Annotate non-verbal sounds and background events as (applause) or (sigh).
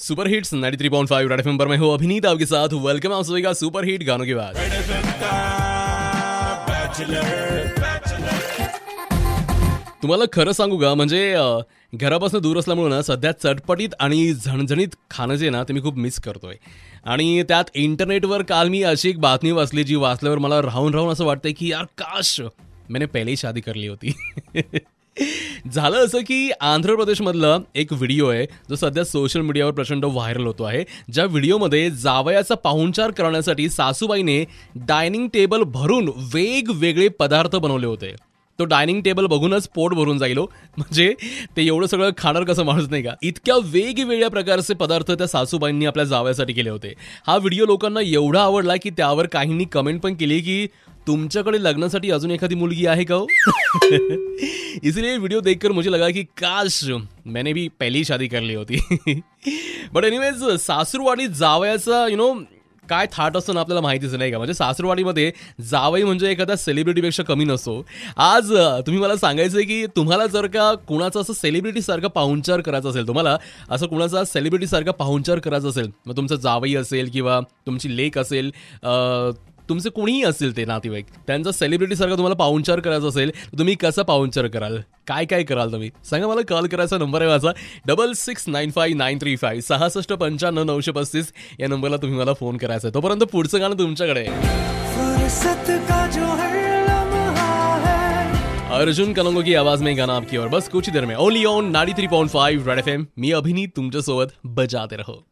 Super hits 93.5 red FM पर मैं हूँ अभिनीत आपके साथ वेलकम आप सभी का सुपर हिट गानों के बाद। तुम्हाला खरं सांगू का? म्हणजे घरापासून दूर असल्यामुळे ना सध्या चटपटीत आणि झणझणीत खाणं जे ना ते मी खूप मिस करतोय. आणि त्यात इंटरनेटवर काल मी अशी एक बातमी वाचली जी वाचल्यावर मला राहून राहून असं वाटतंय की यार काश मैंने पहिले शादी करली होती. (laughs) झालं असं की आंध्र प्रदेशमधला एक व्हिडिओ आहे जो सध्या सोशल मीडियावर प्रचंड व्हायरल होतो आहे. ज्या व्हिडिओमध्ये जावयाचा पाहुणचार करण्यासाठी सासूबाईने डायनिंग टेबल भरून वेगवेगळे पदार्थ बनवले होते. तो डायनिंग टेबल बघूनच पोट भरून जाईल हो. म्हणजे ते एवढं सगळं खाणार कसं माणूस नाही का? इतक्या वेगवेगळ्या प्रकारचे पदार्थ त्या सासूबाईंनी आपल्या जावयासाठी केले होते. हा व्हिडिओ लोकांना एवढा आवडला की त्यावर काहींनी कमेंट पण केली की तुमच्याकडे लग्नासाठी अजून एखादी मुलगी आहे का हो? (laughs) इसलिए वीडियो देखकर मुझे लगा कि काश मैंने भी पहली शादी कर ली होती। बट एनिवेज सासूरवाडी जावयाचा यु नो काय थाट असतो ना आपल्याला माहितीच नाही का? म्हणजे सासूरवाडीमध्ये जावई म्हणजे एखाद्या सेलिब्रिटीपेक्षा कमी नसतो. आज तुम्ही मला सांगायचं आहे की तुम्हाला जर का कुणाचा असं सेलिब्रिटीसारखा पाहुणचार करायचं असेल तुम्हाला असं कुणाचा सेलिब्रिटीसारखा पाहुणचार करायचा असेल मग तुमचं जावई असेल किंवा तुमची लेक असेल तुमचे कोणीही असेल ते नातेवाईक त्यांचा सेलिब्रिटीसारखा तुम्हाला पाहुणचार करायचा असेल तर तुम्ही कसं पाहुणचार कराल? काय काय कराल तुम्ही? सांगा मला कॉल करायचा नंबर आहे माझा double six nine five nine three five सहासष्ट पंच्याण्णव नऊशे पस्तीस या नंबरला तुम्ही मला फोन करायचा आहे. तोपर्यंत पुढचं गाणं तुमच्याकडे है? अर्जुन कलंगो की आवाज में गाना आपकी और बस कुछ देर में only on ninety three point five red F M Abhineet तुमच्यासोबत बजाते रहो.